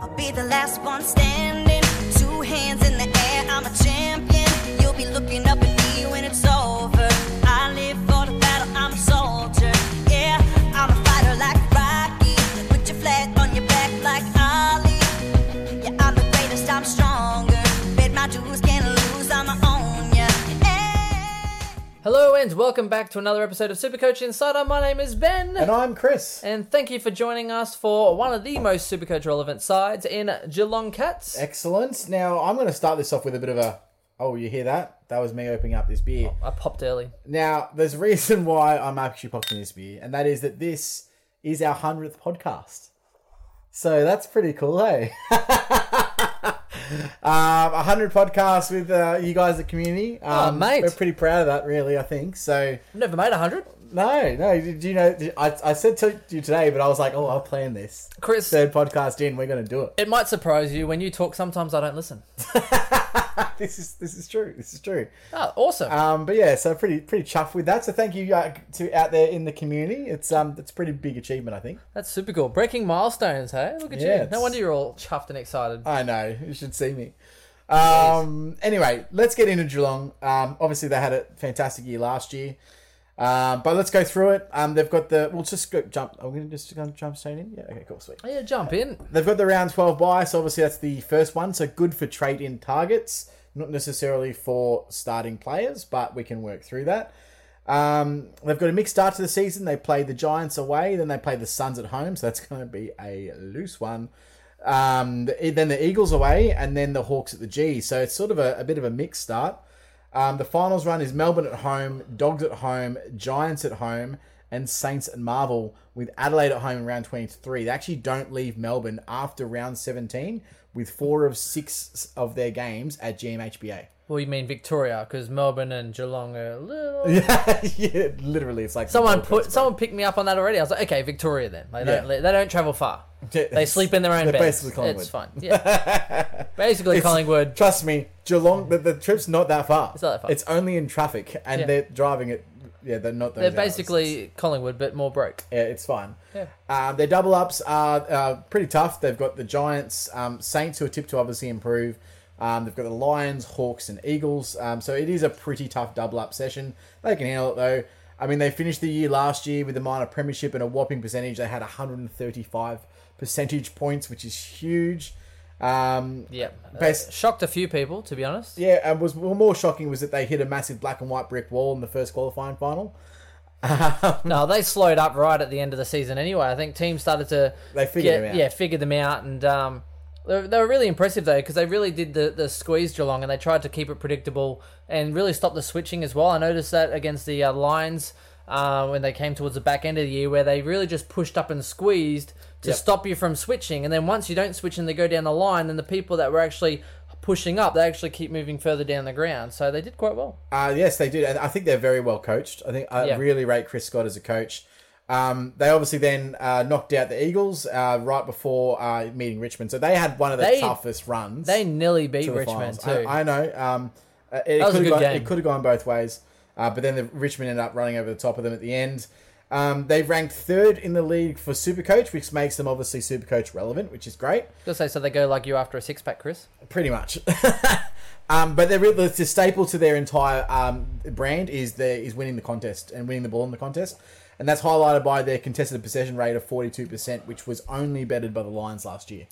I'll be the last one standing. Two hands in the air, I'm a champion. Hello and welcome back to another episode of Supercoach Insider. My name is Ben. And I'm Chris. And thank you for joining us for one of the most Supercoach relevant sides in Geelong Cats. Excellent. Now, I'm going to start this off with a bit of a. Oh, you hear that? That was me opening up this beer. Oh, I popped early. Now, there's a reason why I'm actually popping this beer, and that is that this is our 100th podcast. So that's pretty cool, hey? um, 100 podcasts with uh, you guys, the community. Um, mate. We're pretty proud of that, really, I think. So, never made 100. no, no. Did you know? I, I said to you today, but I was like, oh, I'll plan this. Chris, Third podcast in, we're going to do it. it might surprise you when you talk, sometimes I don't listen. this is this is true. This is true. Oh, awesome. Um, but yeah, so pretty pretty chuffed with that. So thank you uh, to out there in the community. It's um it's a pretty big achievement, I think. That's super cool. Breaking milestones, hey? Look at Yeah, you. No wonder you're all chuffed and excited. I know you should see me. Um, anyway, let's get into Geelong. Um, obviously they had a fantastic year last year. Um, but let's go through it. Um, they've got the. We'll just go jump. Are we gonna just go jump straight in? Yeah. Okay. Cool. Sweet. Oh, yeah, jump in. They've got the round 12 bye, so obviously that's the first one. So good for trade in targets, not necessarily for starting players, but we can work through that. Um, they've got a mixed start to the season. They play the Giants away, then they play the Suns at home, so that's going to be a loose one. Um, the- then the Eagles away, and then the Hawks at the G. So it's sort of a, a bit of a mixed start. Um, the finals run is Melbourne at home, Dogs at home, Giants at home, and Saints at Marvel, with Adelaide at home in round 23. They actually don't leave Melbourne after round 17, with four of six of their games at GMHBA. Well, you mean Victoria, because Melbourne and Geelong are a little. yeah, literally, it's like Someone put someone picked me up on that already. I was like, okay, Victoria then. They don't they don't travel far. They sleep in their own They're beds. basically Collingwood. It's fine. Yeah. basically It's- Collingwood. Trust me, Geelong. The, the trip's not that far. It's not that far. It's only in traffic, and Yeah. they're driving it. Yeah, they're not. Those They're hours. basically Collingwood, but more broke. Yeah, it's fine. Yeah. Um, their double ups are uh, pretty tough. They've got the Giants, um, Saints, who are tipped to obviously improve. Um, they've got the Lions, Hawks, and Eagles. Um, so it is a pretty tough double up session. They can handle it though. I mean, they finished the year last year with a minor premiership and a whopping percentage. They had 135 percentage points, which is huge. Um, Yeah. Uh, shocked a few people, to be honest. yeah, and was well, more shocking was that they hit a massive black and white brick wall in the first qualifying final. No, they slowed up right at the end of the season anyway. I think teams started to They figured get, them out. yeah, figure them out, and um, they, were- they were really impressive though because they really did the the squeeze Geelong, and they tried to keep it predictable and really stop the switching as well. I noticed that against the uh, Lions. Uh, when they came towards the back end of the year, where they really just pushed up and squeezed to Yep. stop you from switching, and then once you don't switch and they go down the line, then the people that were actually pushing up, they actually keep moving further down the ground. So they did quite well. Uh, yes, they did, and I think they're very well coached. I think I Yeah. really rate Chris Scott as a coach. Um, they obviously then uh, knocked out the Eagles uh, right before uh, meeting Richmond, so they had one of the They- toughest runs. They nearly beat to the Richmond finals. too. I, I know. Um, uh, it was a could good have gone, game. It could have gone both ways, uh, but then the Richmond ended up running over the top of them at the end. Um, they ranked third in the league for Supercoach, which makes them obviously Supercoach relevant, which is great. Just say so they go like you after a six pack, Chris. Pretty much. um, but they're really, the staple to their entire um, brand is their, is winning the contest and winning the ball in the contest. And that's highlighted by their contested possession rate of 42%, which was only bettered by the Lions last year.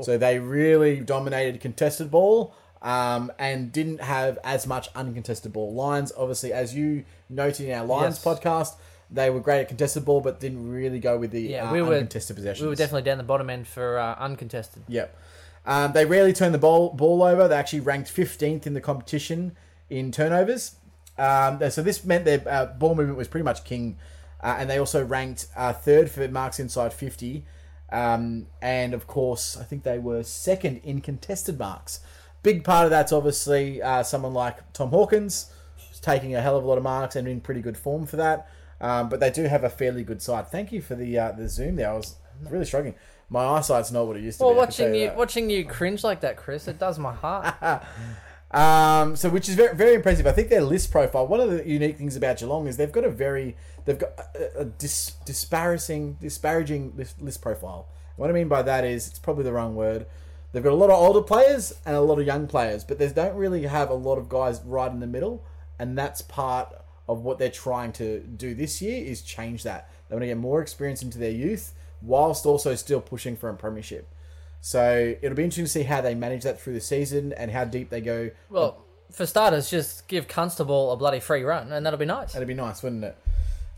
So they really dominated contested ball um, and didn't have as much uncontested ball. Lions, obviously, as you noted in our Lions Yes. podcast, they were great at contested ball, but didn't really go with the Yeah, uh, we were uncontested possessions. We were definitely down the bottom end for uh, uncontested. Yep. Um, they rarely turned the ball ball over. They actually ranked 15th in the competition in turnovers. Um, so this meant their uh, ball movement was pretty much king, uh, and they also ranked uh, third for marks inside 50. Um, and of course, I think they were second in contested marks. Big part of that's obviously uh, someone like Tom Hawkins, who's taking a hell of a lot of marks and in pretty good form for that. Um, but they do have a fairly good side. Thank you for the uh, the zoom there. I was really struggling. My eyesight's not what it used to Well, be. Tell watching you that. watching you cringe like that, Chris, it does my heart. Um, so which is very very impressive. I think their list profile. One of the unique things about Geelong is they've got a very they've got a, a dis, disparaging disparaging list, list profile. What I mean by that is it's probably the wrong word. They've got a lot of older players and a lot of young players, but they don't really have a lot of guys right in the middle, and that's part of what they're trying to do this year is change that. They want to get more experience into their youth whilst also still pushing for a premiership. So it'll be interesting to see how they manage that through the season and how deep they go. Well, for starters, just give Constable a bloody free run, and that'll be nice. That'd be nice, wouldn't it?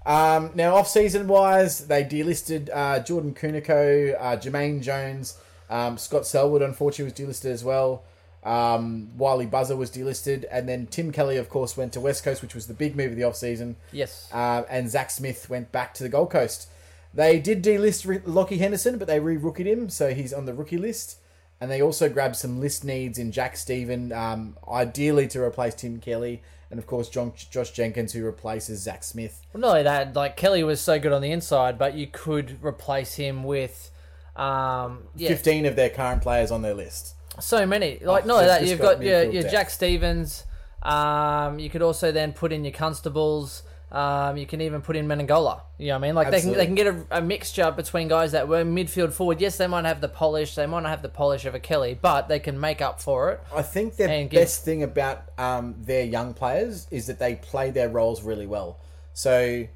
Um, now, off season wise, they delisted uh, Jordan Cunico, uh, Jamaine Jones, um, Scott Selwood, unfortunately, was delisted as well. Um, Wylie Buzza was delisted, and then Tim Kelly, of course, went to West Coast, which was the big move of the off season. Yes. Uh, and Zac Smith went back to the Gold Coast. They did delist Re- Lockie Henderson, but they re-rookied him, so he's on the rookie list. And they also grabbed some list needs in Jack Steven, um, ideally to replace Tim Kelly, and of course John, Josh Jenkins, who replaces Zac Smith. Well, not only that, like Kelly was so good on the inside, but you could replace him with, um, yeah, Fifteen of their current players on their list. So many. Like Oh, not that, you've got got your, your. Jack Stevens. Um, you could also then put in your Constables. Um, you can even put in Menegola. You know what I mean? Like they can they can get a, a mixture between guys that were midfield forward. Yes, they might have the polish. They might not have the polish of a Kelly, but they can make up for it. I think the And give- best thing about um, their young players is that they play their roles really well. So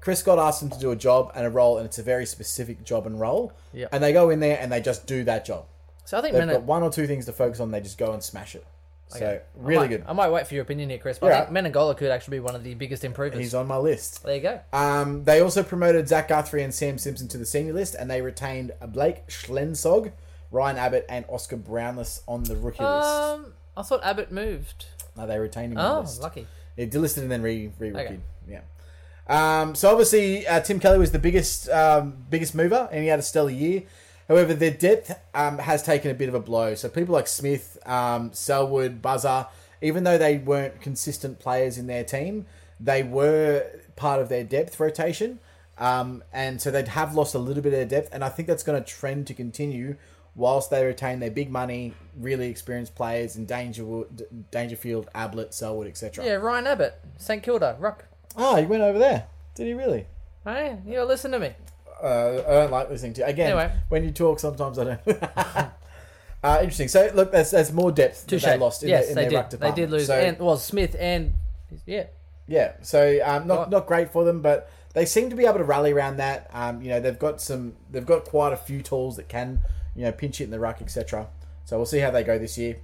Chris Scott asked them to do a job and a role, and it's a very specific job and role. Yep. And they go in there and they just do that job. So I think They've Mena- got one or two things to focus on. They just go and smash it. So Okay. really I might, good. I might wait for your opinion here, Chris. But. I think Menegola could actually be one of the biggest improvers. He's on my list. there you go. Um, they also promoted Zach Guthrie and Sam Simpson to the senior list, and they retained Blake Schlensog, Ryan Abbott, and Oscar Brownless on the rookie list. Um, I thought Abbott moved. No, they retained him on the Oh, list. lucky. Yeah, delisted and then re re rookied. Okay. Yeah. Um, so obviously uh, Tim Kelly was the biggest um, biggest mover, and he had a stellar year. However, their depth um, has taken a bit of a blow. So people like Smith, um, Selwood, Buzza, even though they weren't consistent players in their team, they were part of their depth rotation. Um, and so they'd have lost a little bit of their depth, and I think that's going to trend to continue whilst they retain their big money, really experienced players in Dangerwood, Dangerfield, Ablett, Selwood, etc. Yeah, Ryan Abbott, St Kilda, Ruck. Oh, he went over there. Did he really? Hey, you listen to me. Uh, I don't like listening to. Again, Anyway. when you talk, sometimes I don't. uh, interesting. So, look, there's, there's more depth that Touche. they lost in, yes, their, in they their did. ruck They department. did lose. So, and well, Smith and yeah, yeah, so um, not Right. not great for them, but they seem to be able to rally around that. Um, you know, they've got some, they've got quite a few tools that can, you know, pinch it in the ruck, etc. So we'll see how they go this year.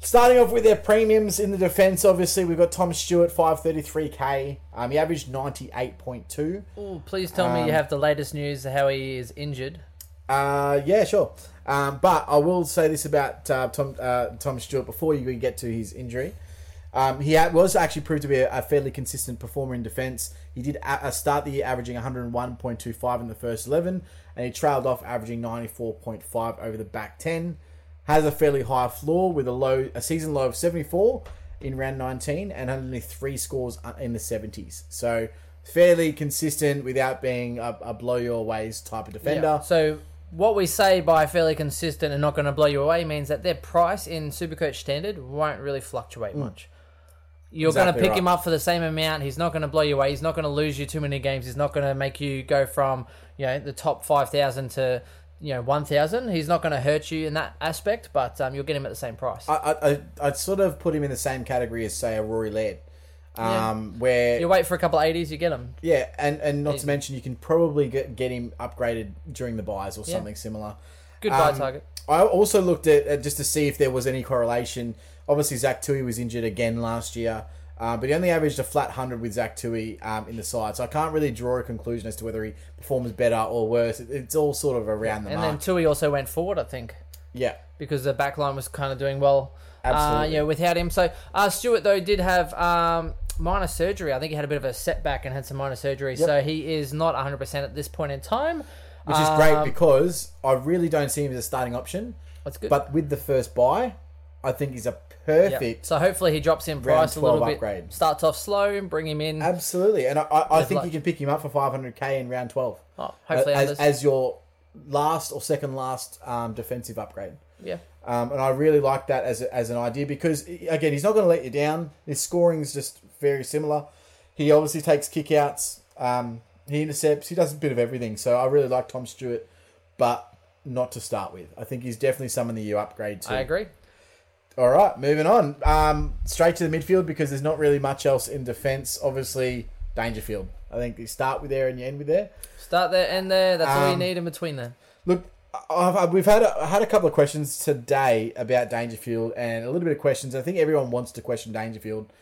Starting off with their premiums in the defence, obviously we've got Tom Stewart, five thirty three k. Um, he averaged ninety eight point two. Ooh, please tell me you have the latest news how he is injured. Uh, yeah, sure. Um, but I will say this about uh, Tom uh, Tom Stewart before you get to his injury. Um, he was actually proved to be a, fairly consistent performer in defence. He did a- start the year averaging 101.25 in the first 11, and he trailed off averaging 94.5 over the back 10. Has a fairly high floor with a low a season low of 74 in round 19 and only three scores uh, in the 70s. So fairly consistent without being a, a blow your ways type of defender. Yeah. So what we say by fairly consistent and not going to blow you away means that their price in Supercoach Standard won't really fluctuate much. You're going Hmm. To pick right. him up for the same amount. He's not going to blow you away. He's not going to lose you too many games. He's not going to make you go from you know the top five thousand to you know one thousand. He's not going to hurt you in that aspect, but um, you'll get him at the same price. I, I, I'd sort of put him in the same category as, say, a Rory Laird. Um, Where, you wait for a couple of eighties, you get him. yeah, and, and not to mention, you can probably get, get him upgraded during the buys or Yeah. something similar. Good buy Um, target. I also looked at uh, just to see if there was any correlation. Obviously, Zach Tuohy was injured again last year, uh, but he only averaged a flat hundred with Zach Tuohy um, in the side. So I can't really draw a conclusion as to whether he performs better or worse. It, it's all sort of around the And mark. then Tuohy also went forward, I think. yeah, because the back line was kind of doing well. Uh, Absolutely. yeah, without him. So uh, Stewart though did have um, minor surgery. I think he had a bit of a setback and had some minor surgery. So he is not 100 percent at this point in time. which is great Um, because I really don't see him as a starting option. That's good. But with the first buy, I think he's a Yep. perfect. So hopefully he drops in price a little 12 bit. Starts off slow and bring him in. Absolutely, and I, I, I think luck. you can pick him up for 500k in round 12 Oh, hopefully as, as your last or second last um, defensive upgrade. yeah. Um, and I really like that as, a, as an idea because again, he's not going to let you down. His scoring is just very similar. He obviously takes kickouts. Um, he intercepts. He does a bit of everything. So I really like Tom Stewart, but not to start with. I think he's definitely someone that you upgrade to. I agree. All right, moving on. Um, straight to the midfield because there's not really much else in defence. Obviously, Dangerfield. I think you start with there and you end with there. Start there, end there. That's all you Um, need in between there. Look, I've, I've- we've had a, I had a couple of questions today about Dangerfield and a little bit of questions. I think everyone wants to question Dangerfield.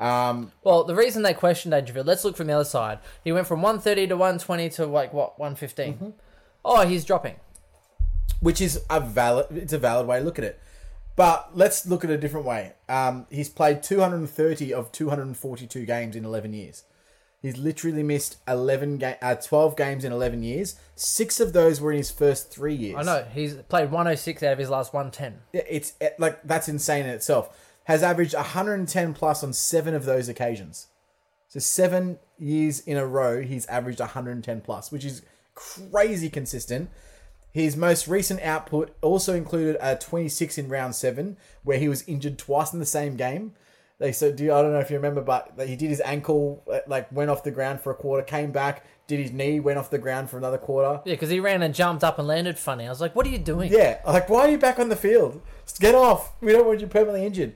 Um, Well, the reason they questioned Dangerfield, let's look from the other side. He went from 130 to 120 to like what 115. Mm-hmm. Oh, he's dropping. which is a valid it's a valid way to look at it. But let's look at it a different way. Um, he's played 230 of 242 games in 11 years. He's literally missed 11 ga- uh, 12 games in 11 years. Six of those were in his first three years. I know he's played 106 out of his last 110. Yeah, It's eh, like that's insane in itself. Has averaged 110 plus on seven of those occasions. So seven years in a row, he's averaged 110 plus, which is crazy consistent. His most recent output also included a 26 in round seven, where he was injured twice in the same game. They so do I don't know if you remember, but he did his ankle, uh, like went off the ground for a quarter, came back, did his knee, went off the ground for another quarter. Yeah, because he ran and jumped up and landed funny. I was like, what are you doing? Yeah, like why are you back on the field? Just get off. We don't want you permanently injured.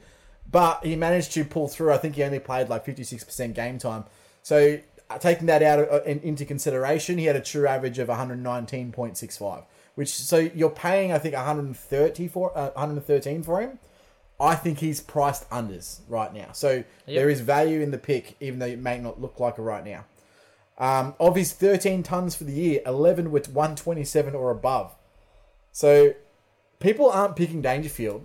But he managed to pull through. I think he only played like fifty six percent game time. So uh, taking that out of, uh, into consideration, he had a true average of one hundred nineteen point six five. Which so you're paying I think one hundred thirty for uh, one hundred thirteen for him. I think he's priced unders right now. So there is value in the pick, even though it may not look like it right now. Um, of his 13 tons for the year, 11 with 127 or above. So people aren't picking Dangerfield,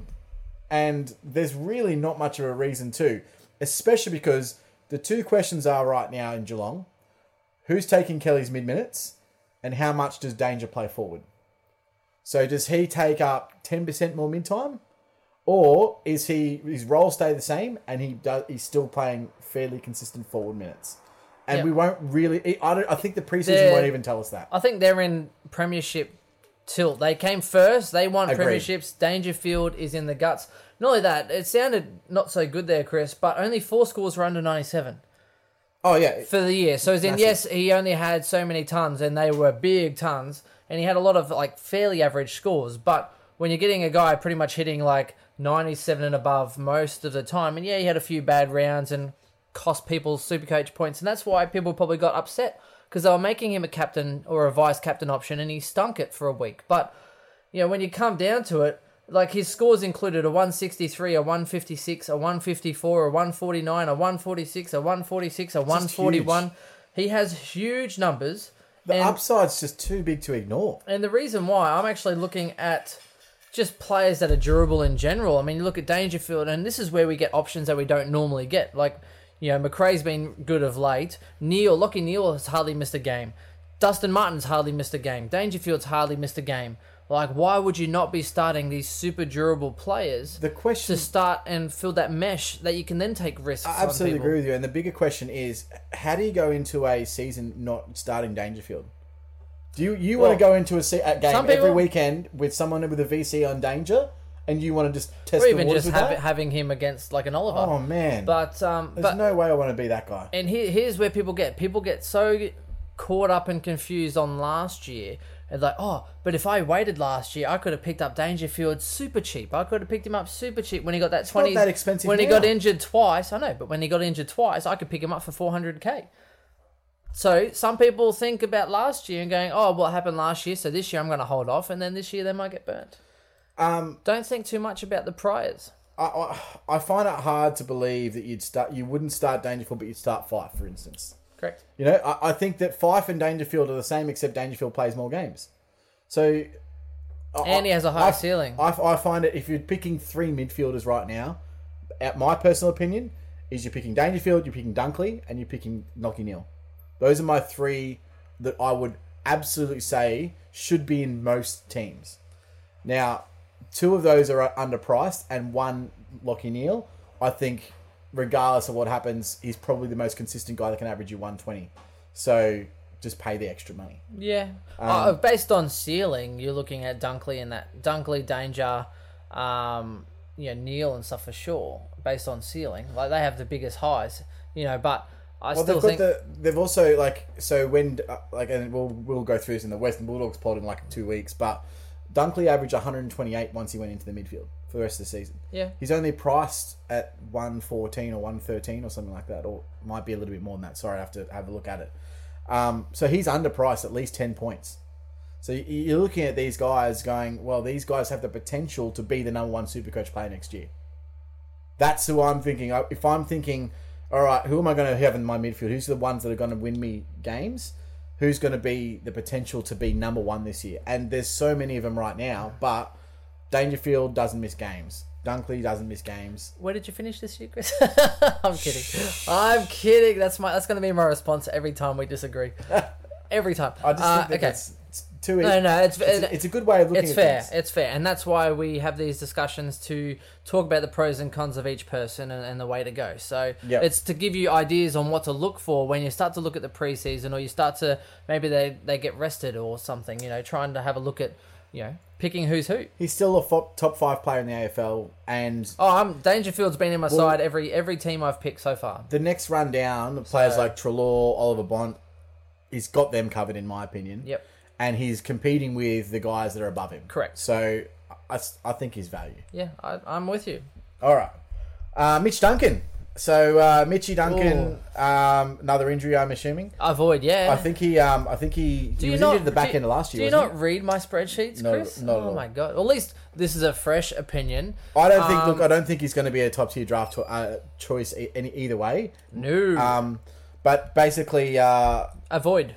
and there's really not much of a reason to, especially because the two questions are right now in Geelong who's taking Kelly's mid minutes, and how much does Danger play forward? So does he take up 10% more mid time? Or is he his role stay the same and he does he's still playing fairly consistent forward minutes? And Yeah. we won't really I don't I think the preseason They're- won't even tell us that. I think they're in premiership tilt. They came first. They won Agreed. premierships. Dangerfield is in the guts. Not only that, it sounded not so good there, Chris, but only four scores were under 97 Oh yeah, for the year. So as in, yes, he only had so many tons, and they were big tons, and he had a lot of like fairly average scores. But when you're getting a guy pretty much hitting like 97 and above most of the time, and yeah, he had a few bad rounds and cost people super coach points, and that's why people probably got upset because they were making him a captain or a vice captain option, and he stunk it for a week. But you know, when you come down to it, like his scores included a 163, a 156, a 154, a 149, a 146, a 146, a 141. He has huge numbers. The and, upside's just too big to ignore. and the reason why I'm actually looking at just players that are durable in general. I mean, you look at Dangerfield, and this is where we get options that we don't normally get. Like, you know, McRae's been good of late. Neale, Lockie Neale has hardly missed a game. Dustin Martin's hardly missed a game. Dangerfield's hardly missed a game. Like, why would you not be starting these super durable players The question to start and fill that mesh that you can then take risks? I on absolutely people? agree with you. And the bigger question is, how do you go into a season not starting Dangerfield? Do you you want to go into a, se- a game some every people- weekend with someone with a VC on Danger, and you want to just test Or the even waters just with have, that? having him against like an Oliver. oh man, But um, there's but no way I want to be that guy. And here, here's where people get people get so caught up and confused on last year. And like, oh, but if I waited last year, I could have picked up Dangerfield super cheap. I could have picked him up super cheap when he got that not twenty. that expensive When he now. got injured twice, I know, but when he got injured twice, I could pick him up for four hundred k. So some people think about last year and going, oh, what happened last year? So this year I'm going to hold off, and then this year they might get burnt. Um, Don't think too much about the priors. I, I I find it hard to believe that you'd start you wouldn't start Dangerfield, but you'd start Fyfe, for instance. Correct. You know, I, I think that Fyfe and Dangerfield are the same, except Dangerfield plays more games. So, And he has a higher I- ceiling. I, I find it if you're picking three midfielders right now, at my personal opinion, is you're picking Dangerfield, you're picking Dunkley, and you're picking Nocky Neale. Those are my three that I would absolutely say should be in most teams. Now, two of those are underpriced, and one Lockie Neale, I think, regardless of what happens, he's probably the most consistent guy that can average you 120. So just pay the extra money. Yeah. Um, uh, based on ceiling, you're looking at Dunkley and that Dunkley, Danger, um, you know, Neale and stuff for sure. Based on ceiling, like they have the biggest highs, you know. But I Well, still they've got think the. They've also like so when uh, like and we'll we'll go through this in the Western Bulldogs pod in like two weeks, but Dunkley averaged 128 once he went into the midfield for the rest of the season. Yeah. He's only priced at 114 or 113 or something like that, or might be a little bit more than that. Sorry, I have to have a look at it. Um, so he's underpriced at least 10 points. So you're looking at these guys going, well, these guys have the potential to be the number one super coach player next year. That's who I'm thinking. If I'm thinking, all right, who am I going to have in my midfield? Who's the ones that are going to win me games? Who's going to be the potential to be number one this year? And there's so many of them right now, but Dangerfield doesn't miss games. Dunkley doesn't miss games. Where did you finish this year, Chris? I'm kidding. I'm kidding. That's my. That's going to be my response every time we disagree. Every time. I just Uh, think okay. it's, it's too easy. No, no, it's it's, a, it's a good way of looking at it. it's fair. things. It's fair, and that's why we have these discussions to talk about the pros and cons of each person and, and the way to go. So Yep. it's to give you ideas on what to look for when you start to look at the preseason, or you start to maybe they they get rested or something. You know, trying to have a look at you know picking who's who. He's still a fo- top five player in the AFL, and Oh, I'm Dangerfield's been in my side every every team I've picked so far. the next run down, players So- like Treloar, Oliver Bont, he's got them covered in my opinion. Yep. And he's competing with the guys that are above him. Correct. So I, I think his value. Yeah, I, I'm with you. All right. Uh, Mitch Duncan. So uh, Mitchy Duncan, um, another injury, I'm assuming. Avoid, yeah. I think he, um, I think he, Do he you was not, injured at the back end of last year. Do you not read my spreadsheets, No, Chris? not at oh my god! Well, at least this is a fresh opinion. I don't think. Um, look, I don't think he's going to be a top tier draft to, uh, choice e- any either way. No, Um, but basically, uh, avoid.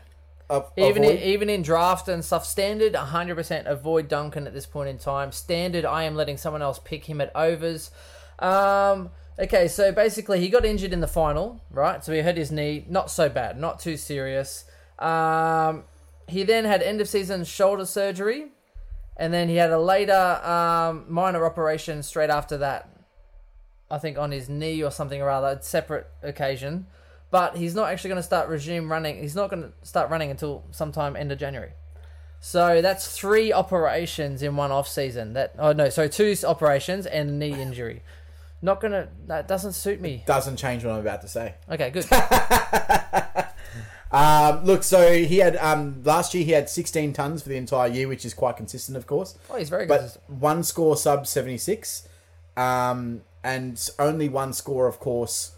of, Even avoid- in, even in draft and stuff, standard 100% avoid Duncan at this point in time. Standard, I am letting someone else pick him at overs. Um, okay, so basically he got injured in the final, right? So he hurt his knee, not so bad, not too serious. Um, he then had end of season shoulder surgery, and then he had a later um, minor operation straight after that. I think on his knee or something or other, separate occasion. But he's not actually going to start resume running. He's not going to start running until sometime end of January. So that's three operations in one off season. That oh no, so two operations and knee injury. Not gonna. That doesn't suit me. doesn't change what I'm about to say. Okay, good. Um, look, so he had um, last year he had 16 tons for the entire year, which is quite consistent, of course. Oh, he's very good. But one score sub 76, um, and only one score, of course,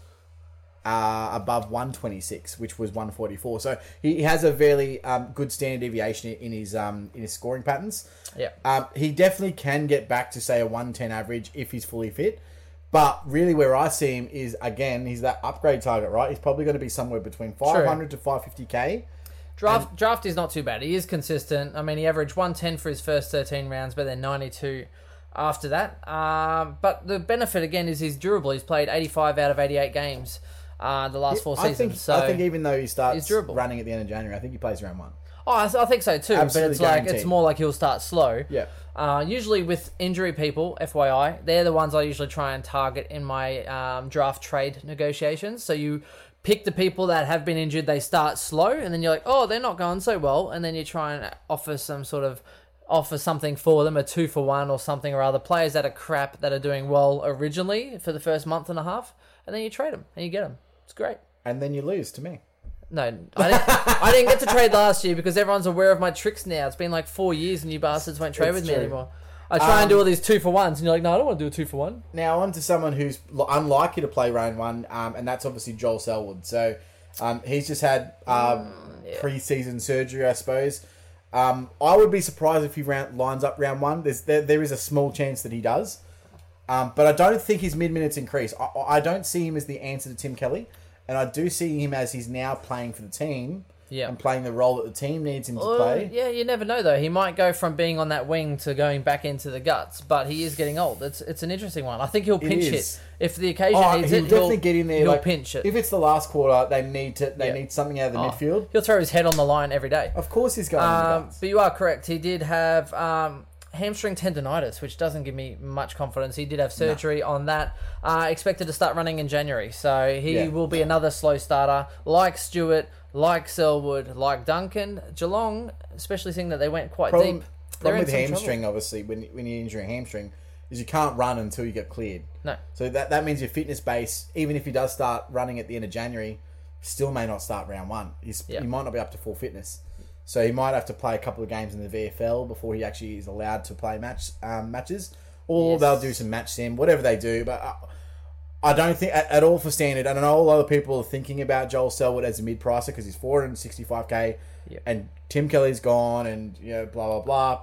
uh, above 126, which was 144. So he has a fairly um, good standard deviation in his um, in his scoring patterns. Yeah. Um, he definitely can get back to say a 110 average if he's fully fit. But really, where I see him is again, he's that upgrade target, right? He's probably going to be somewhere between 500 to 550k. Draft draft is not too bad. He is consistent. I mean, he averaged 110 for his first 13 rounds, but then 92 after that. Um, but the benefit again is he's durable. He's played 85 out of 88 games uh, the last four I seasons. think, so I think even though he starts running at the end of January, I think he plays around one. Oh, I, I think so too. but Absolutely it's like it's more like he'll start slow. Yeah. Uh, usually with injury people, FYI, they're the ones I usually try and target in my um, draft trade negotiations. So you pick the people that have been injured, they start slow, and then you're like, oh, they're not going so well, and then you try and offer some sort of offer something for them, a two for one or something or other. Players that are crap that are doing well originally for the first month and a half, and then you trade them and you get them. It's great. And then you lose to me. No, I didn't, I didn't get to trade last year because everyone's aware of my tricks now. It's been like four years and you bastards won't trade It's with me true. anymore. I try and do Um, all these two for ones and you're like, no, I don't want to do a two for one. Now on to someone who's l- unlikely to play round one, um, and that's obviously Joel Selwood. So um, he's just had um, pre-season surgery, I suppose. Um, I would be surprised if he round, lines up round one. There's there, there is a small chance that he does, um, but I don't think his mid minutes increase. I, I don't see him as the answer to Tim Kelly, and I do see him as he's now playing for the team Yeah. and playing the role that the team needs him to play. yeah, you never know though. He might go from being on that wing to going back into the guts, but he is getting old. It's it's an interesting one. I think he'll pinch it if the occasion Oh, needs he'll it. definitely he'll, get in there. He'll like, pinch it. If it's the last quarter, they need to. They Yeah. need something out of the Oh, midfield. He'll throw his head on the line every day. Of course, he's going. Um, but you are correct. He did have um, hamstring tendonitis, which doesn't give me much confidence. He did have surgery on that. Uh, expected to start running in January, so he Yeah. will be another slow starter, like Stewart, like Selwood, like Duncan, Geelong. Especially seeing that they went quite problem, deep. Problem with some trouble. hamstring, obviously, when when you injure a hamstring, is you can't run until you get cleared. No. So that that means your fitness base, even if he does start running at the end of January, still may not start round one. He's. He might not be up to full fitness. So he might have to play a couple of games in the VFL before he actually is allowed to play match um, matches, or Yes. they'll do some match sim, whatever they do. But uh, I don't think at, at all for standard. I know a lot of people are thinking about Joel Selwood as a mid pricer because he's 465k, Yep. and Tim Kelly's gone, and you know blah blah blah.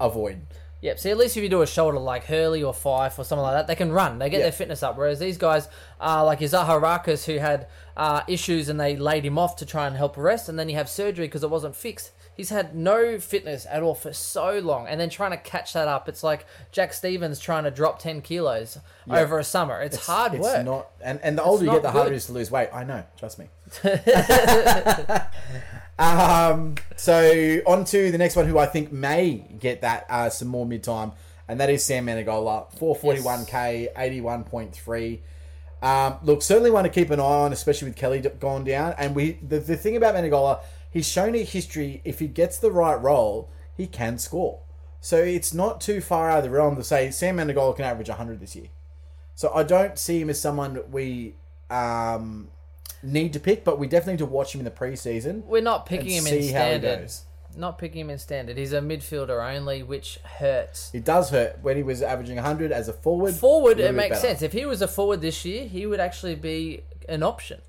Avoid. Yep. See, at least if you do a shoulder like Hurley or Fyfe or something like that, they can run. They get Yeah. their fitness up. Whereas these guys, uh, like Izaha Rakas, who had uh, issues and they laid him off to try and help rest, and then you have surgery because it wasn't fixed. He's had no fitness at all for so long, and then trying to catch that up. It's like Jack Stevens trying to drop ten kilos over a summer. It's, hard it's work. not, and and the older you get, the harder good. it is to lose weight. I know, trust me. um, so on to the next one, who I think may get that uh, some more mid time, and that is Sam Menegola, four forty one k, eighty one point three. Um, look, certainly one to keep an eye on, especially with Kelly gone down. And we the, the thing about Menegola, he's shown a history. If he gets the right role, he can score. So it's not too far out of the realm to say Sam Menegola can average 100 this year. So I don't see him as someone we um, need to pick, but we definitely need to watch him in the preseason We're not picking him see in how he standard. goes. Not picking him in standard. He's a midfielder only, which hurts. It does hurt when he was averaging 100 as a forward. Forward, a it little bit makes better. sense. If he was a forward this year, he would actually be an option.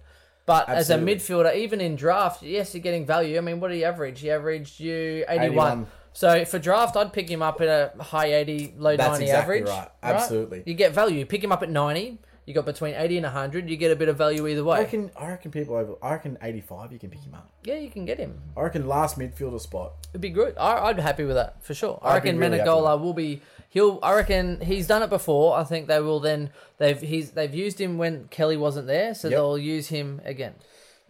But Absolutely. as a midfielder, even in draft, yes, you're getting value. I mean, what did he average? He averaged you 81. 81. So for draft, I'd pick him up at a high 80, low That's 90 exactly average. right. Absolutely. You get value. You Pick him up at 90. You got between 80 and 100. You get a bit of value either I way. reckon, I reckon people over. I reckon 85 you can pick him up. yeah, you can get him. I reckon last midfielder spot. It'd be good. I, I'd be happy with that for sure. I I'd be reckon really Menegola will be. He'll. I reckon he's done it before. I think they will. Then they've he's they've used him when Kelly wasn't there, so Yep. they'll use him again.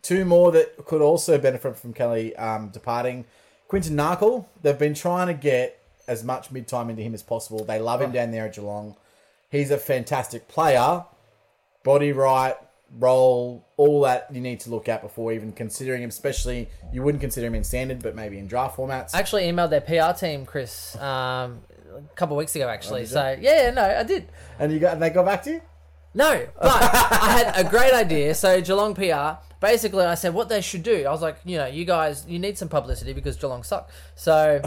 Two more that could also benefit from Kelly um, departing. Quinton Narkle. They've been trying to get as much mid time into him as possible. They love him down there at Geelong. He's a fantastic player. Body right, role, all that you need to look at before even considering him. Especially, you wouldn't consider him in standard, but maybe in draft formats. I actually emailed their PR team, Chris, um, a couple of weeks ago. Actually, Oh, so yeah, no, I did. and you got, and they got back to you. No, but I had a great idea. So Geelong PR, basically, I said what they should do. I was like, you know, you guys, you need some publicity because Geelong suck. So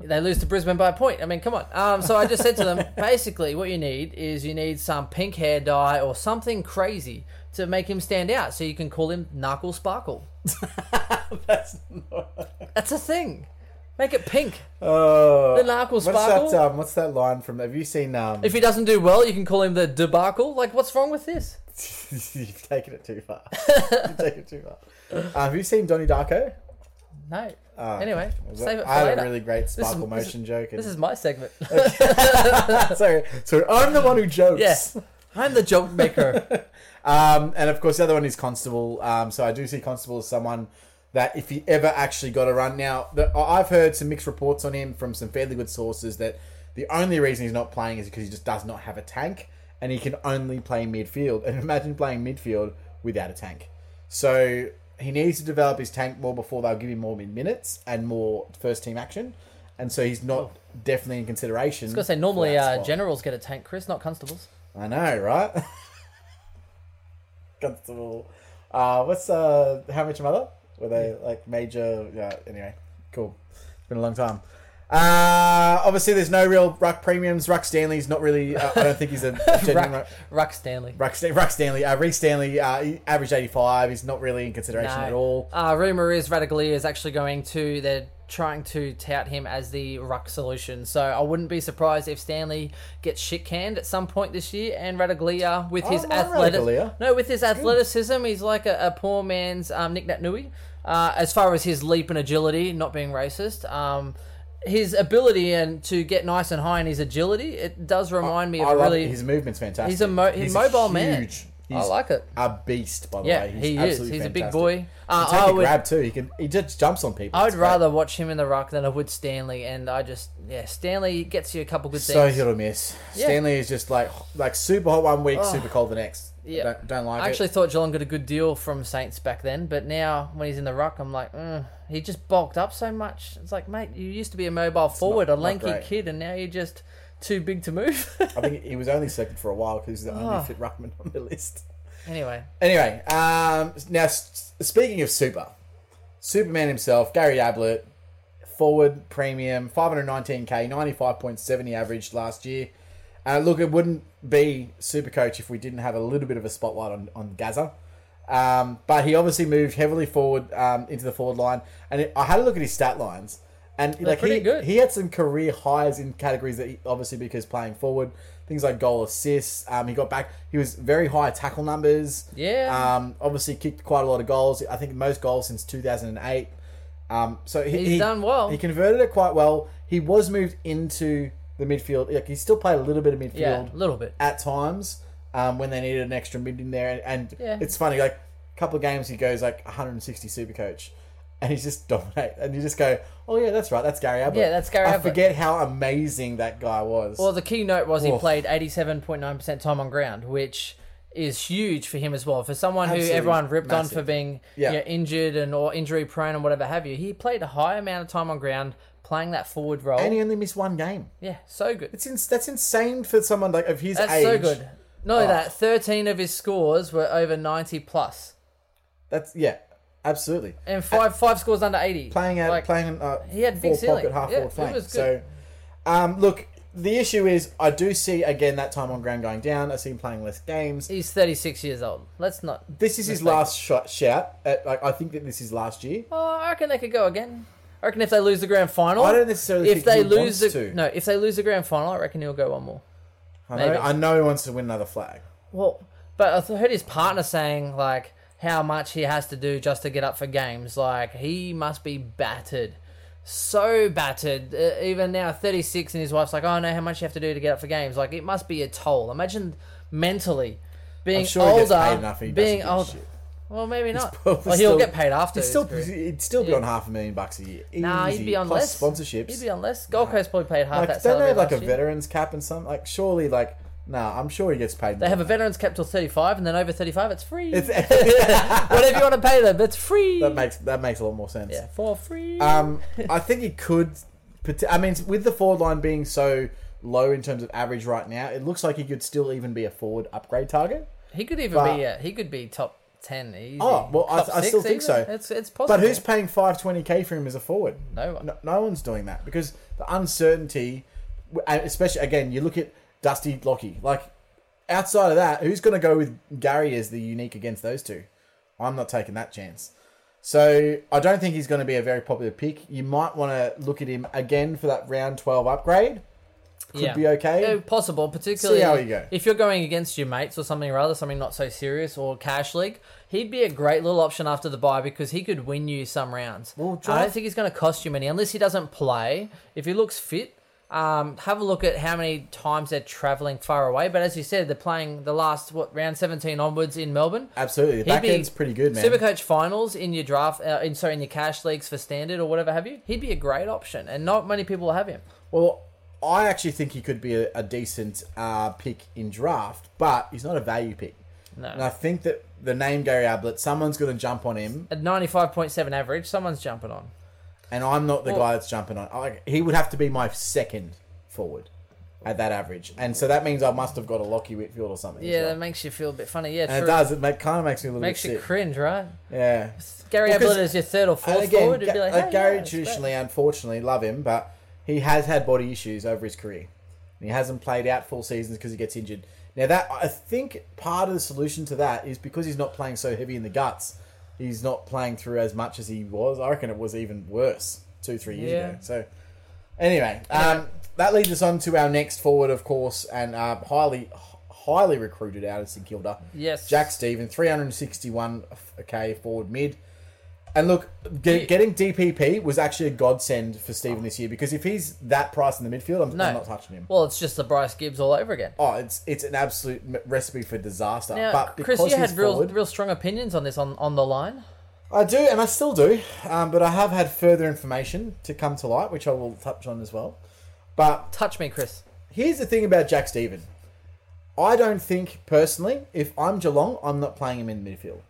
they lose to Brisbane by a point. I mean, come on. Um, so I just said to them, basically, what you need is you need some pink hair dye or something crazy to make him stand out. So you can call him Knuckle Sparkle. That's not. That's a thing. Make it pink. Oh, The Narkle what's Sparkle? that? Um, what's that line from? Have you seen? Um, If he doesn't do well, you can call him the debacle. Like, what's wrong with this? You've taken it too far. You've taken it too far. Uh, have you seen Donnie Darko? No. Uh, anyway, save it for I have later. a really great sparkle is- motion joke. And, This is my segment. sorry, sorry, I'm the one who jokes. Yes, I'm the joke maker. Um, and of course, the other one is Constable. Um, so I do see Constable as someone that if he ever actually got a run. Now, the, I've heard some mixed reports on him from some fairly good sources that the only reason he's not playing is because he just does not have a tank and he can only play midfield. And imagine playing midfield without a tank. So he needs to develop his tank more before they'll give him more mid minutes and more first team action. And so he's not definitely in consideration. I was gonna say normally for that uh, spot. generals get a tank, Chris, not constables. I know, right? Constable. Uh, what's uh, how much mother? Were they like major? Yeah. Anyway, cool. It's been a long time. Uh, obviously, there's no real ruck premiums. Ruck Stanley's not really. Uh, I don't think he's a genuine Ruck, Ruck Stanley. ruck. Ruck Stanley. Uh, Rhys Stanley. Uh, he averaged 85. He's not really in consideration at all. Uh, rumor is Ratugolea is actually going to. They're trying to tout him as the ruck solution. So I wouldn't be surprised if Stanley gets shit canned at some point this year, and Ratugolea with his I like athletic, Ratugolea. no, with his athleticism, he's like a, a poor man's um, Nic Naitanui. Uh, as far as his leap and agility, not being racist, um, his ability and to get nice and high in his agility, it does remind me of I a love really. it. his movement's fantastic. he's a mo- he's a mobile man. huge- I he's like it. A beast, by the Yeah, way. He's he is. absolutely He's a big fantastic. boy. Uh, He can I take a would- grab too. He can. He just jumps on people. I would It's great. rather watch him in the ruck than I would Stanley, and I just yeah, Stanley gets you a couple good things. So things. hit or miss. Yeah. Stanley is just like like super hot one week, super cold the next. Yeah. don't, don't like I actually it. thought Geelong got a good deal from Saints back then, but now when he's in the ruck, I'm like, mm, he just bulked up so much. It's like, mate, you used to be a mobile forward, not- a lanky kid, and now you're just too big to move. I think he was only selected for a while because he's the only Oh. fit ruckman on the list. anyway, Anyway, um, now speaking of super, Superman himself, Gary Ablett, forward premium, 519k, 95.70 he averaged last year. Uh, look, it wouldn't be super coach if we didn't have a little bit of a spotlight on, on Gazza. Um, but he obviously moved heavily forward um, into the forward line, and it, I had a look at his stat lines, and like he, good. he had some career highs in categories that he, obviously because playing forward, things like goal assists. Um, he got back. He was very high tackle numbers. Yeah. Um, obviously kicked quite a lot of goals. I think most goals since two thousand and eight. Um, so he, He's he- done well. He converted it quite well. He was moved into the midfield. Like he still played a little bit of midfield Yeah, a little bit. at times um, when they needed an extra mid in there. And, and Yeah. it's funny, like a couple of games he goes like 160 super coach. And he's just dominate, and you just go, "Oh yeah, that's right, that's Gary Ablett." Yeah, that's Gary I Ablett. forget how amazing that guy was. Well, the key note was he played 87.9% time on ground, which is huge for him as well. For someone who everyone ripped on for being Yeah. you know, injured and or injury prone and whatever have you, he played a high amount of time on ground playing that forward role. and he only missed one game. yeah, so good. It's ins- that's insane for someone like of his That's age. so good. Not only Oh. that, 13 of his scores were over 90 plus. That's yeah, absolutely. And five five scores under 80. playing out, Like, playing uh, he had big full ceiling. pocket, half Yeah, forward it flank. was So, um, look, the issue is I do see again that time on ground going down. I see him playing less games. He's 36 years old. Let's not. This is his last shot. Shout. At, like I think that this is last year. Oh, I reckon they could go again. I reckon if they lose the grand final, I don't necessarily if think they he lose wants the to. no, if they lose the grand final, I reckon he'll go one more. I know, maybe. I know he wants to win another flag. Well, but I th- heard his partner saying like how much he has to do just to get up for games. Like he must be battered, so battered. Uh, even now, thirty six, and his wife's like, "Oh no, how much you have to do to get up for games?" Like it must be a toll. Imagine mentally being I'm sure he older, gets paid enough. He being doesn't give a old. shit. Well, maybe not. Well, he'll still- get paid after. His still, career. he'd still be Yeah. on half a million bucks a year. Nah, he'd be on Plus less. sponsorships. He'd be on less. Gold Coast probably paid half like, that don't salary. they have like a last year. veterans cap and something? Like surely, like nah, I'm sure he gets paid. They have a veterans cap till thirty five, and then over thirty five, it's free. It's, Whatever you want to pay them, it's free. that makes that makes a lot more sense. yeah, for free. Um, I think he could. pot- I mean, with the forward line being so low in terms of average right now, it looks like he could still even be a forward upgrade target. He could even But- be. Uh, he could be top ten easy. Oh, well, I- I still think so. It's it's possible. But who's paying five twenty k for him as a forward? no one? No, no one's doing that because the uncertainty, especially again, you look at Dusty Lockie. Like outside of that, who's going to go with Gary as the unique against those two? I'm not taking that chance. So I don't think he's going to be a very popular pick. You might want to look at him again for that round twelve upgrade. Could Yeah. be okay. Yeah, possible, particularly you if you're going against your mates or something rather, something not so serious or cash league. He'd be a great little option after the buy because he could win you some rounds. Well, I don't think he's going to cost you many unless he doesn't play. If he looks fit, um, have a look at how many times they're traveling far away. But as you said, they're playing the last what round 17 onwards in Melbourne. Absolutely, the He'd back end's pretty good, man. Supercoach finals in your draft, uh, in sorry, in your cash leagues for standard or whatever have you. He'd be a great option, and not many people have him. Well, I actually think he could be a, a decent uh, pick in draft, but he's not a value pick. No. And I think that the name Gary Ablett, someone's going to jump on him, At ninety five point seven average, someone's jumping on. and I'm not the Well- guy that's jumping on. I, he would have to be my second forward at that average, and so that means I must have got a Lockie Whitfield or something. as Yeah, well. that makes you feel a bit funny. Yeah, and it true. does. It make, kind of makes me a little bit. makes bit you sick. cringe, right? Yeah. Gary Ablett is your third or And fourth again, forward. It'd be like, like hey, Gary yeah, it's traditionally, unfortunately, love him, but he has had body issues over his career. And he hasn't played out full seasons because he gets injured. Now that I think part of the solution to that is because he's not playing so heavy in the guts. He's not playing through as much as he was. I reckon it was even worse two, three years Yeah. ago. So anyway, um, that leads us on to our next forward, of course, and uh, highly, highly recruited out of St Kilda. Yes. Jack Steven, 361k forward mid. And look, get, getting DPP was actually a godsend for Steven this year because if he's that price in the midfield, I'm, No. I'm not touching him. Well, it's just the Bryce Gibbs all over again. Oh, it's it's an absolute m- recipe for disaster. Now, but Chris, because you he's had real, forward, real strong opinions on this on, on the line. I do, and I still do. Um, but I have had further information to come to light, which I will touch on as well. But Touch me, Chris. here's the thing about Jack Steven. I don't think personally, if I'm Geelong, I'm not playing him in midfield.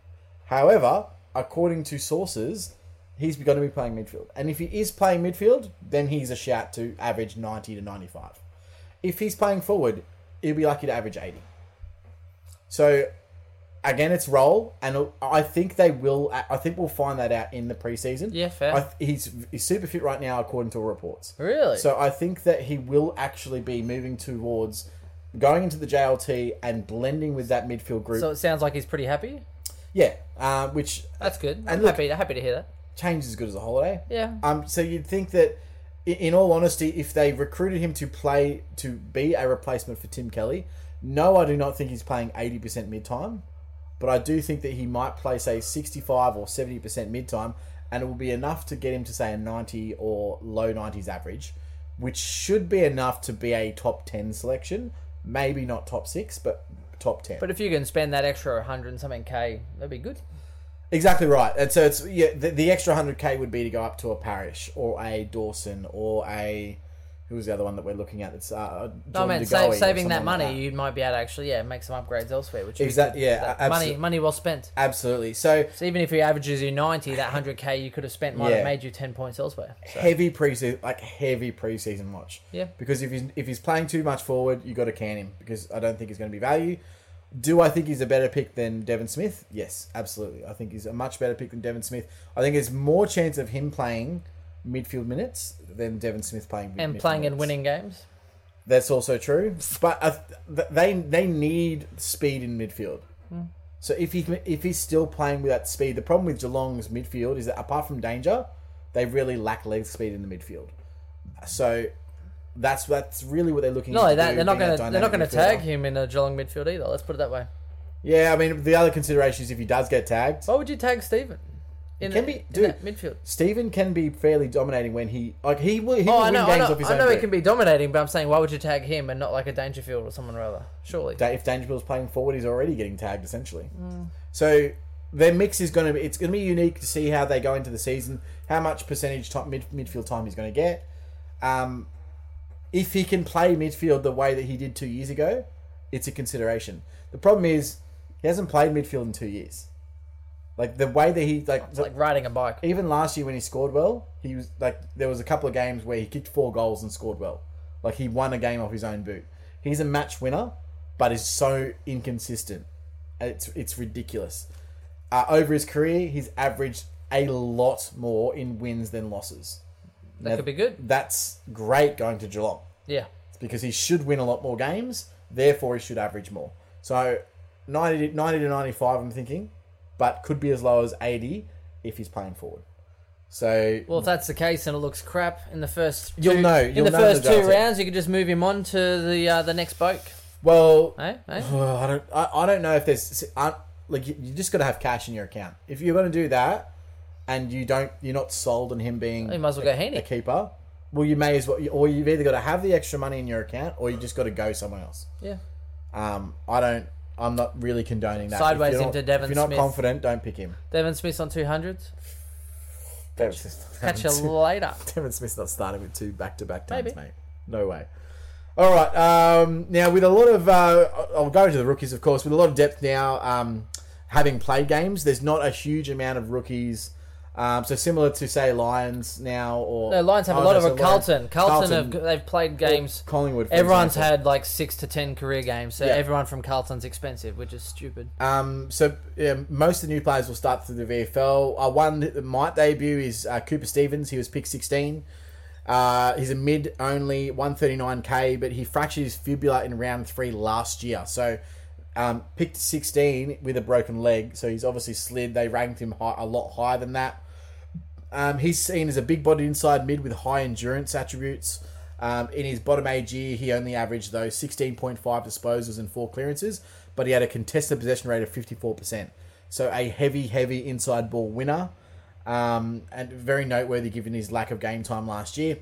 However, according to sources, he's going to be playing midfield. And if he is playing midfield, then he's a shout to average 90 to 95. If he's playing forward, he'll be lucky to average 80. So, again, it's role, and I think they will. I think we'll find that out in the preseason. Yeah, fair. I, he's he's super fit right now, according to reports. Really? So I think that he will actually be moving towards going into the JLT and blending with that midfield group. So it sounds like he's pretty happy. Yeah, uh, which That's good. And I'm look- happy happy to hear that. change is as good as a holiday. Yeah. Um, so you'd think that, i- in all honesty, if they recruited him to play to be a replacement for Tim Kelly, no, I do not think he's playing eighty percent mid time, but I do think that he might play say sixty-five or seventy percent mid time, and it will be enough to get him to say a ninety or low nineties average, which should be enough to be a top ten selection. Maybe not top six, but top ten. But if you can spend that extra hundred and something k, that'd be good. Exactly right, and so it's yeah. The, the extra hundred k would be to go up to a Parish or a Dawson or a who was the other one that we're looking at? That's uh, No, I mean, save, saving that money, like you might be able to actually yeah make some upgrades elsewhere, which would be Exact- yeah, That money money well spent. Absolutely. So So even if he averages you ninety, that hundred k you could have spent might Yeah. have made you ten points elsewhere. So, heavy preseason, like heavy preseason watch. Yeah. Because if he's if he's playing too much forward, you got to can him because I don't think he's going to be value. Do I think he's a better pick than Devon Smith? Yes, absolutely. I think he's a much better pick than Devon Smith. I think there's more chance of him playing midfield minutes than Devon Smith playing mid- and playing and winning games. That's also true, but uh, they they need speed in midfield. So if he if he's still playing with that speed, the problem with Geelong's midfield is that apart from danger, they really lack leg speed in the midfield. So that's that's really what they're looking. No, to that, do, they're not being going to they're not going to tag him in a Geelong midfield either. Let's put it that way. Yeah, I mean the other consideration is if he does get tagged, Why would you tag Steven? In, can the- be- in dude. that midfield. Steven can be fairly dominating when he like he will he Oh, will I win know, I games know, off his I own. know he can be dominating, but I'm saying why would you tag him and not like a Dangerfield or someone rather? Surely. Da- if Dangerfield's playing forward, he's already getting tagged essentially. Mm. So their mix is going to be it's going to be unique to see how they go into the season, how much percentage time, mid, midfield time he's going to get. Um, if he can play midfield the way that he did two years ago, it's a consideration. The problem is he hasn't played midfield in two years. Like the way that he like, It's like riding a bike. even last year when he scored well, he was like there was a couple of games where he kicked four goals and scored well. Like he won a game off his own boot. He's a match winner, but is so inconsistent. It's it's ridiculous. Uh, over his career, he's averaged a lot more in wins than losses. That Now, could be good. That's great going to Geelong Yeah. because he should win a lot more games. Therefore, he should average more. So 90, 90 to ninety five, I'm thinking, but could be as low as eighty if he's playing forward. So Well, if that's the case and it looks crap in the first, You'll know. in You'll the know first the two data. rounds, you could just move him on to the uh, the next boat. Well, Eh? Eh? I don't. I, I don't know if there's I, like you, you just got to have cash in your account. If you're going to do that, and you don't, you're not sold on him being You might as well go a Heeney. keeper. Well, you may as well, or you've either got to have the extra money in your account, or you just got to go somewhere else. Yeah. Um, I don't. I'm not really condoning that. Sideways if you're not, into Devon If you're not Smith. confident, don't pick him. Devon Smith on two hundreds. Devon Smith. Catch you later. Devon Smith's not starting with two back-to-back times, Maybe. mate. No way. All right. Um, now, with a lot of, uh, I'll go into the rookies, of course. With a lot of depth now, um, having played games, there's not a huge amount of rookies. Um, so similar to say Lions now, or No, Lions have a oh, lot no, of so a Carlton. Carlton, Carlton, have they've played games. Collingwood. For Everyone's example. had like six to ten career games, so Yeah. everyone from Carlton's expensive, which is stupid. Um, so yeah, most of the new players will start through the VFL. Uh, one that might debut is uh, Cooper Stephens. He was picked 16. Uh, he's a mid only, 139k, but he fractured his fibula in round three last year. So um, picked 16 with a broken leg. So he's obviously slid. They ranked him high, a lot higher than that. Um, he's seen as a big bodied inside mid with high endurance attributes. Um, in his bottom age year, he only averaged though 16.5 disposals and four clearances, but he had a contested possession rate of 54%. So a heavy, heavy inside ball winner, um, and very noteworthy given his lack of game time last year.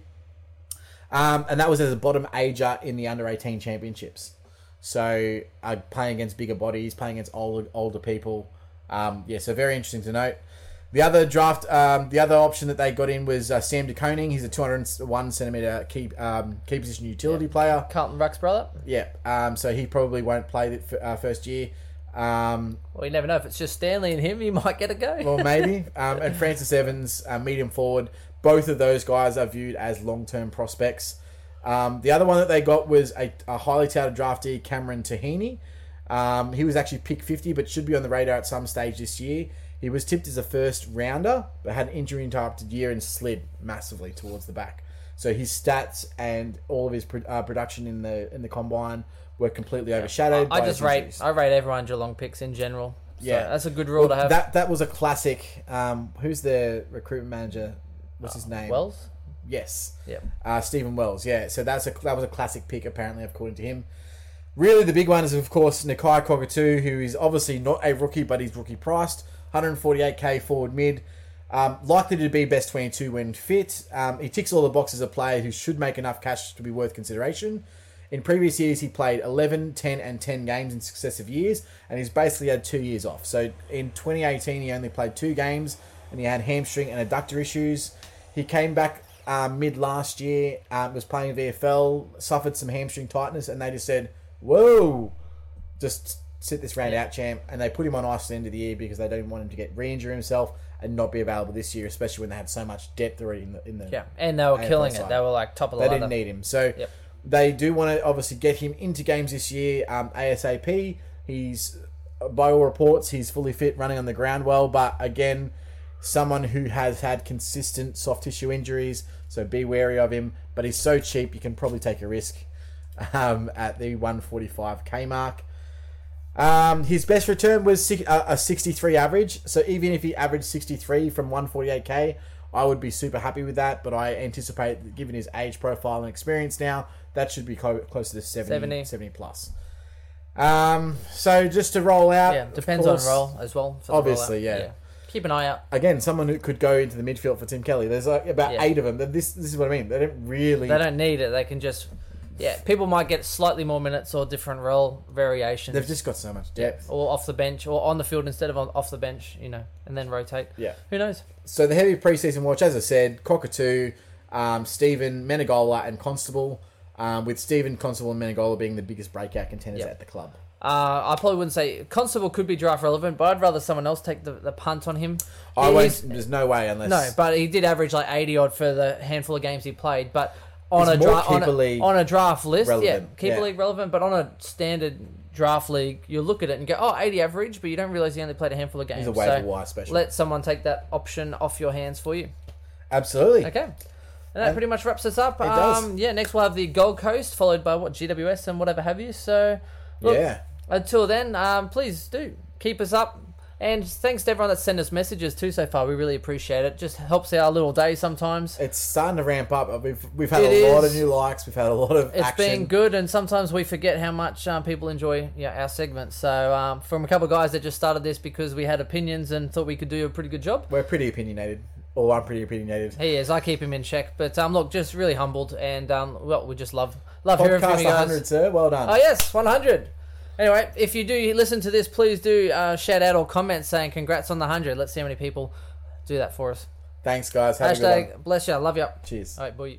Um, and that was as a bottom ager in the under 18 championships. So uh, playing against bigger bodies, playing against older older people. Um, yeah, so very interesting to note. The other draft, um, the other option that they got in was uh, Sam De Koning. He's a 201 centimeter key um, key position utility player. Carlton Ruck's brother. Yeah, um, so he probably won't play the f- uh, first year. Um, Well, you never know if it's just Stanley and him. He might get a go. well, maybe. Um, and Francis Evans, uh, medium forward. Both of those guys are viewed as long term prospects. Um, the other one that they got was a, a highly touted draftee, Cameron Taheny. Um, he was actually pick 50, but should be on the radar at some stage this year. He was tipped as a first rounder, but had an injury interrupted year and slid massively towards the back. So his stats and all of his pro- uh, production in the in the combine were completely overshadowed. I by just his rate injuries. I rate everyone Geelong picks in general. So Yeah. that's a good rule to have. That that was a classic. Um, who's the recruitment manager? What's his name? Wells. Yes. Yep. Uh, Stephen Wells, yeah. So that's a that was a classic pick, apparently, according to him. Really, the big one is of course Nakia Cockatoo, who is obviously not a rookie, but he's rookie priced, 148k forward mid, um, likely to be best 22 when fit. Um, he ticks all the boxes of a player who should make enough cash to be worth consideration. In previous years, he played 11, 10, and 10 games in successive years, and he's basically had two years off. So in 2018, he only played two games, and he had hamstring and adductor issues. He came back um, mid last year, um, was playing VFL, suffered some hamstring tightness, and they just said, "Whoa, just sit this round out, champ." And they put him on ice at the end of the year because they don't want him to get re-injure himself and not be available this year, especially when they had so much depth already in the in the Yeah, and they were AFL killing it. They were like top of the they ladder. didn't need him. So Yep. they do want to obviously get him into games this year um, ASAP. He's, by all reports, he's fully fit, running on the ground well. But again, someone who has had consistent soft tissue injuries, so be wary of him. But he's so cheap, you can probably take a risk um, at the 145k mark. Um, his best return was six, uh, a 63 average. So even if he averaged 63 from 148k, I would be super happy with that. But I anticipate, that given his age profile and experience now, that should be clo- closer to 70, 70. 70 plus. Um, so just to roll out, Yeah, depends on course, role as well. Obviously, rollout. yeah. Keep an eye out. Again, someone who could go into the midfield for Tim Kelly. There's like about Yeah. eight of them. This this is what I mean. They don't really. They don't need it. They can just, yeah. People might get slightly more minutes or different role variations. They've just got so much depth. or off the bench or on the field instead of on, off the bench, you know, and then rotate. Yeah. Who knows? So the heavy preseason watch, as I said, Cockatoo, um, Steven, Menegola, and Constable. Um, with Steven, Constable, and Menegola being the biggest breakout contenders Yep. at the club. Uh, I probably wouldn't say Constable could be draft relevant, but I'd rather someone else take the, the punt on him. I won't. There's no way unless No, but he did average like eighty odd for the handful of games he played. But on a, dra- on, a on a draft list, relevant, yeah, keeper yeah. league relevant. But on a standard draft league, you look at it and go, "Oh, 80 average," but you don't realize he only played a handful of games. he's a waiver so wire special. let someone take that option off your hands for you. Absolutely. Okay. And that And pretty much wraps us up. it does. Um, yeah, next we'll have the Gold Coast, followed by what GWS and whatever have you. So, look, Yeah. until then, um, please do keep us up. And thanks to everyone that sent us messages too so far. We really appreciate it. Just helps our little day sometimes. It's starting to ramp up. We've we've had It a lot of new likes. We've had a lot of It's action. been good, and sometimes we forget how much um, people enjoy yeah, our segments. So, um, from a couple of guys that just started this because we had opinions and thought we could do a pretty good job. We're pretty opinionated. Or I'm pretty opinionated. He is. I keep him in check. But um, look, just really humbled, and um, well, we just love love hearing from Podcast you guys. 100, sir. Well done. Oh yes, 100. Anyway, if you do listen to this, please do uh, shout out or comment saying congrats on the 100. Let's see how many people do that for us. Thanks, guys. Have a good one. Hashtag bless you. Love you. Cheers. All right, boy.